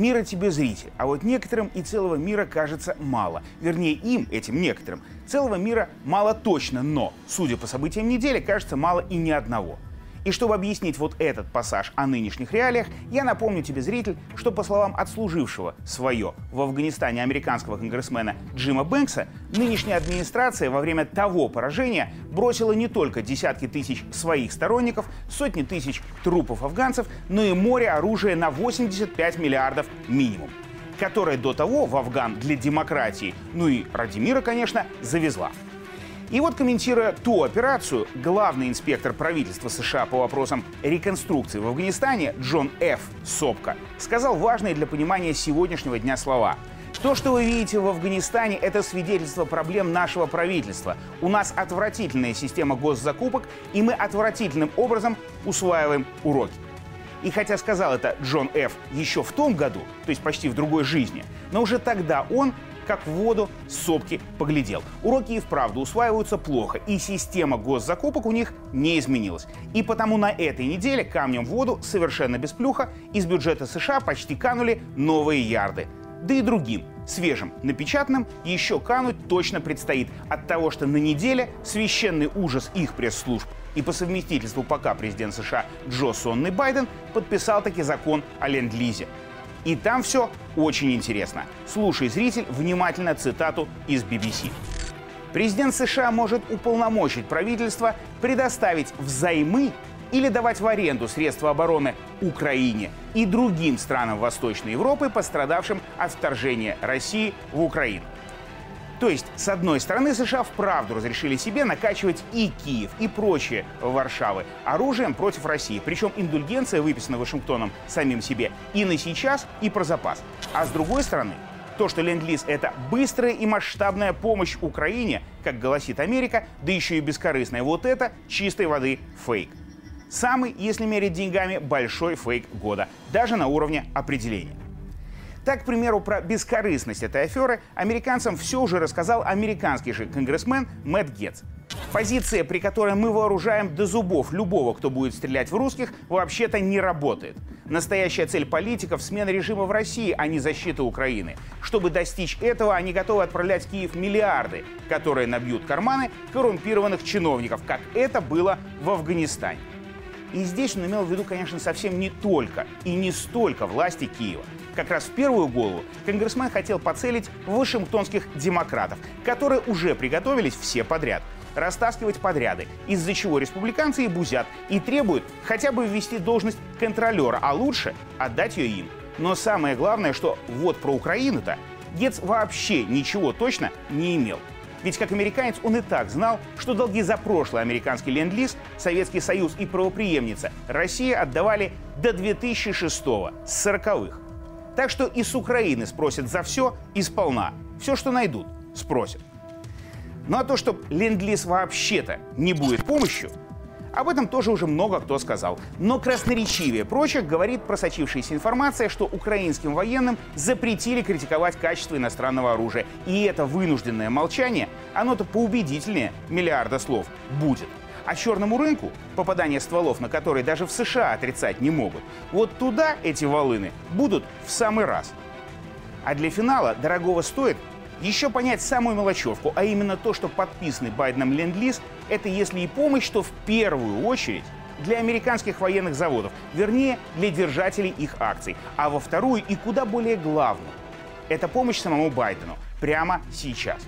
Мира тебе зритель, а вот некоторым и целого мира кажется мало. Вернее, им, этим некоторым, целого мира мало точно, но, судя по событиям недели, кажется мало и ни одного – и чтобы объяснить вот этот пассаж о нынешних реалиях, я напомню тебе, зритель, что по словам отслужившего свое в Афганистане американского конгрессмена Джима Бэнкса, нынешняя администрация во время того поражения бросила не только десятки тысяч своих сторонников, сотни тысяч трупов афганцев, но и море оружия на 85 миллиардов минимум которое до того в Афган для демократии, ну и ради мира, конечно, завезла. И вот, комментируя ту операцию, главный инспектор правительства США по вопросам реконструкции в Афганистане Джон Ф. Сопка сказал важные для понимания сегодняшнего дня слова. То, что вы видите в Афганистане, это свидетельство проблем нашего правительства. У нас отвратительная система госзакупок, и мы отвратительным образом усваиваем уроки. И хотя сказал это Джон Ф. еще в том году, то есть почти в другой жизни, но уже тогда он как в воду сопки поглядел. Уроки и вправду усваиваются плохо, и система госзакупок у них не изменилась. И потому на этой неделе камнем в воду совершенно без плюха из бюджета США почти канули новые ярды. Да и другим, свежим, напечатанным, еще кануть точно предстоит от того, что на неделе священный ужас их пресс-служб и по совместительству пока президент США Джо Сонный Байден подписал таки закон о ленд-лизе. И там все очень интересно. Слушай, зритель, внимательно цитату из BBC. Президент США может уполномочить правительство предоставить взаймы или давать в аренду средства обороны Украине и другим странам Восточной Европы, пострадавшим от вторжения России в Украину. То есть, с одной стороны, США вправду разрешили себе накачивать и Киев, и прочие Варшавы оружием против России. Причем индульгенция выписана Вашингтоном самим себе и на сейчас, и про запас. А с другой стороны, то, что Ленд-Лиз — это быстрая и масштабная помощь Украине, как гласит Америка, да еще и бескорыстная, вот это чистой воды фейк. Самый, если мерить деньгами, большой фейк года, даже на уровне определения. Так, к примеру, про бескорыстность этой аферы американцам все уже рассказал американский же конгрессмен Мэтт Гетц. Позиция, при которой мы вооружаем до зубов любого, кто будет стрелять в русских, вообще-то не работает. Настоящая цель политиков — смена режима в России, а не защита Украины. Чтобы достичь этого, они готовы отправлять в Киев миллиарды, которые набьют карманы коррумпированных чиновников, как это было в Афганистане. И здесь он имел в виду, конечно, совсем не только и не столько власти Киева. Как раз в первую голову конгрессмен хотел поцелить вашингтонских демократов, которые уже приготовились все подряд растаскивать подряды, из-за чего республиканцы и бузят и требуют хотя бы ввести должность контролера, а лучше отдать ее им. Но самое главное, что вот про Украину-то Гец вообще ничего точно не имел. Ведь как американец он и так знал, что долги за прошлый американский ленд-лиз, Советский Союз и правоприемница Россия отдавали до 2006-го, с 40-х. Так что и с Украины спросят за все и сполна. Все, что найдут, спросят. Ну а то, что ленд-лиз вообще-то не будет помощью, об этом тоже уже много кто сказал. Но красноречивее прочих говорит просочившаяся информация, что украинским военным запретили критиковать качество иностранного оружия. И это вынужденное молчание, оно-то поубедительнее миллиарда слов будет. А черному рынку, попадание стволов на который даже в США отрицать не могут, вот туда эти волыны будут в самый раз. А для финала дорогого стоит еще понять самую мелочевку, а именно то, что подписанный Байденом ленд-лиз – это если и помощь, то в первую очередь для американских военных заводов, вернее, для держателей их акций. А во вторую и куда более главную – это помощь самому Байдену прямо сейчас.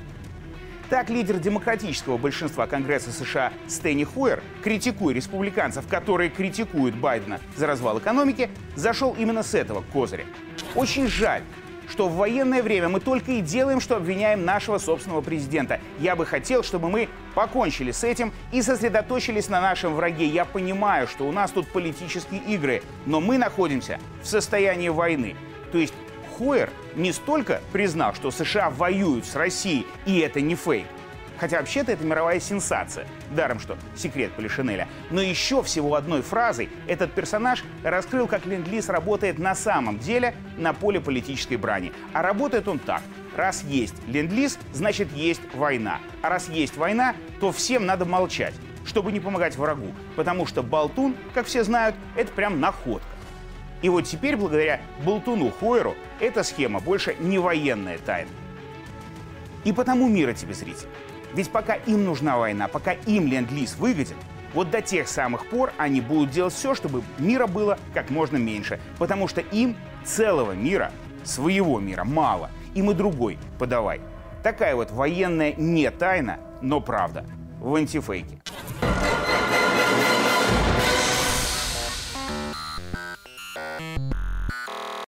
Так лидер демократического большинства Конгресса США Стэнни Хуэр, критикуя республиканцев, которые критикуют Байдена за развал экономики, зашел именно с этого козыря. Очень жаль, что в военное время мы только и делаем, что обвиняем нашего собственного президента. Я бы хотел, чтобы мы покончили с этим и сосредоточились на нашем враге. Я понимаю, что у нас тут политические игры, но мы находимся в состоянии войны. То есть Хойер не столько признал, что США воюют с Россией, и это не фейк, Хотя вообще-то это мировая сенсация. Даром, что секрет Полишинеля. Но еще всего одной фразой этот персонаж раскрыл, как Ленд-Лиз работает на самом деле на поле политической брани. А работает он так. Раз есть Ленд-Лиз, значит есть война. А раз есть война, то всем надо молчать, чтобы не помогать врагу. Потому что болтун, как все знают, это прям находка. И вот теперь, благодаря болтуну Хойеру, эта схема больше не военная тайна. И потому мира тебе, зритель. Ведь пока им нужна война, пока им ленд-лиз выгоден, вот до тех самых пор они будут делать все, чтобы мира было как можно меньше, потому что им целого мира, своего мира мало, им и другой подавай. Такая вот военная не тайна, но правда в антифейке.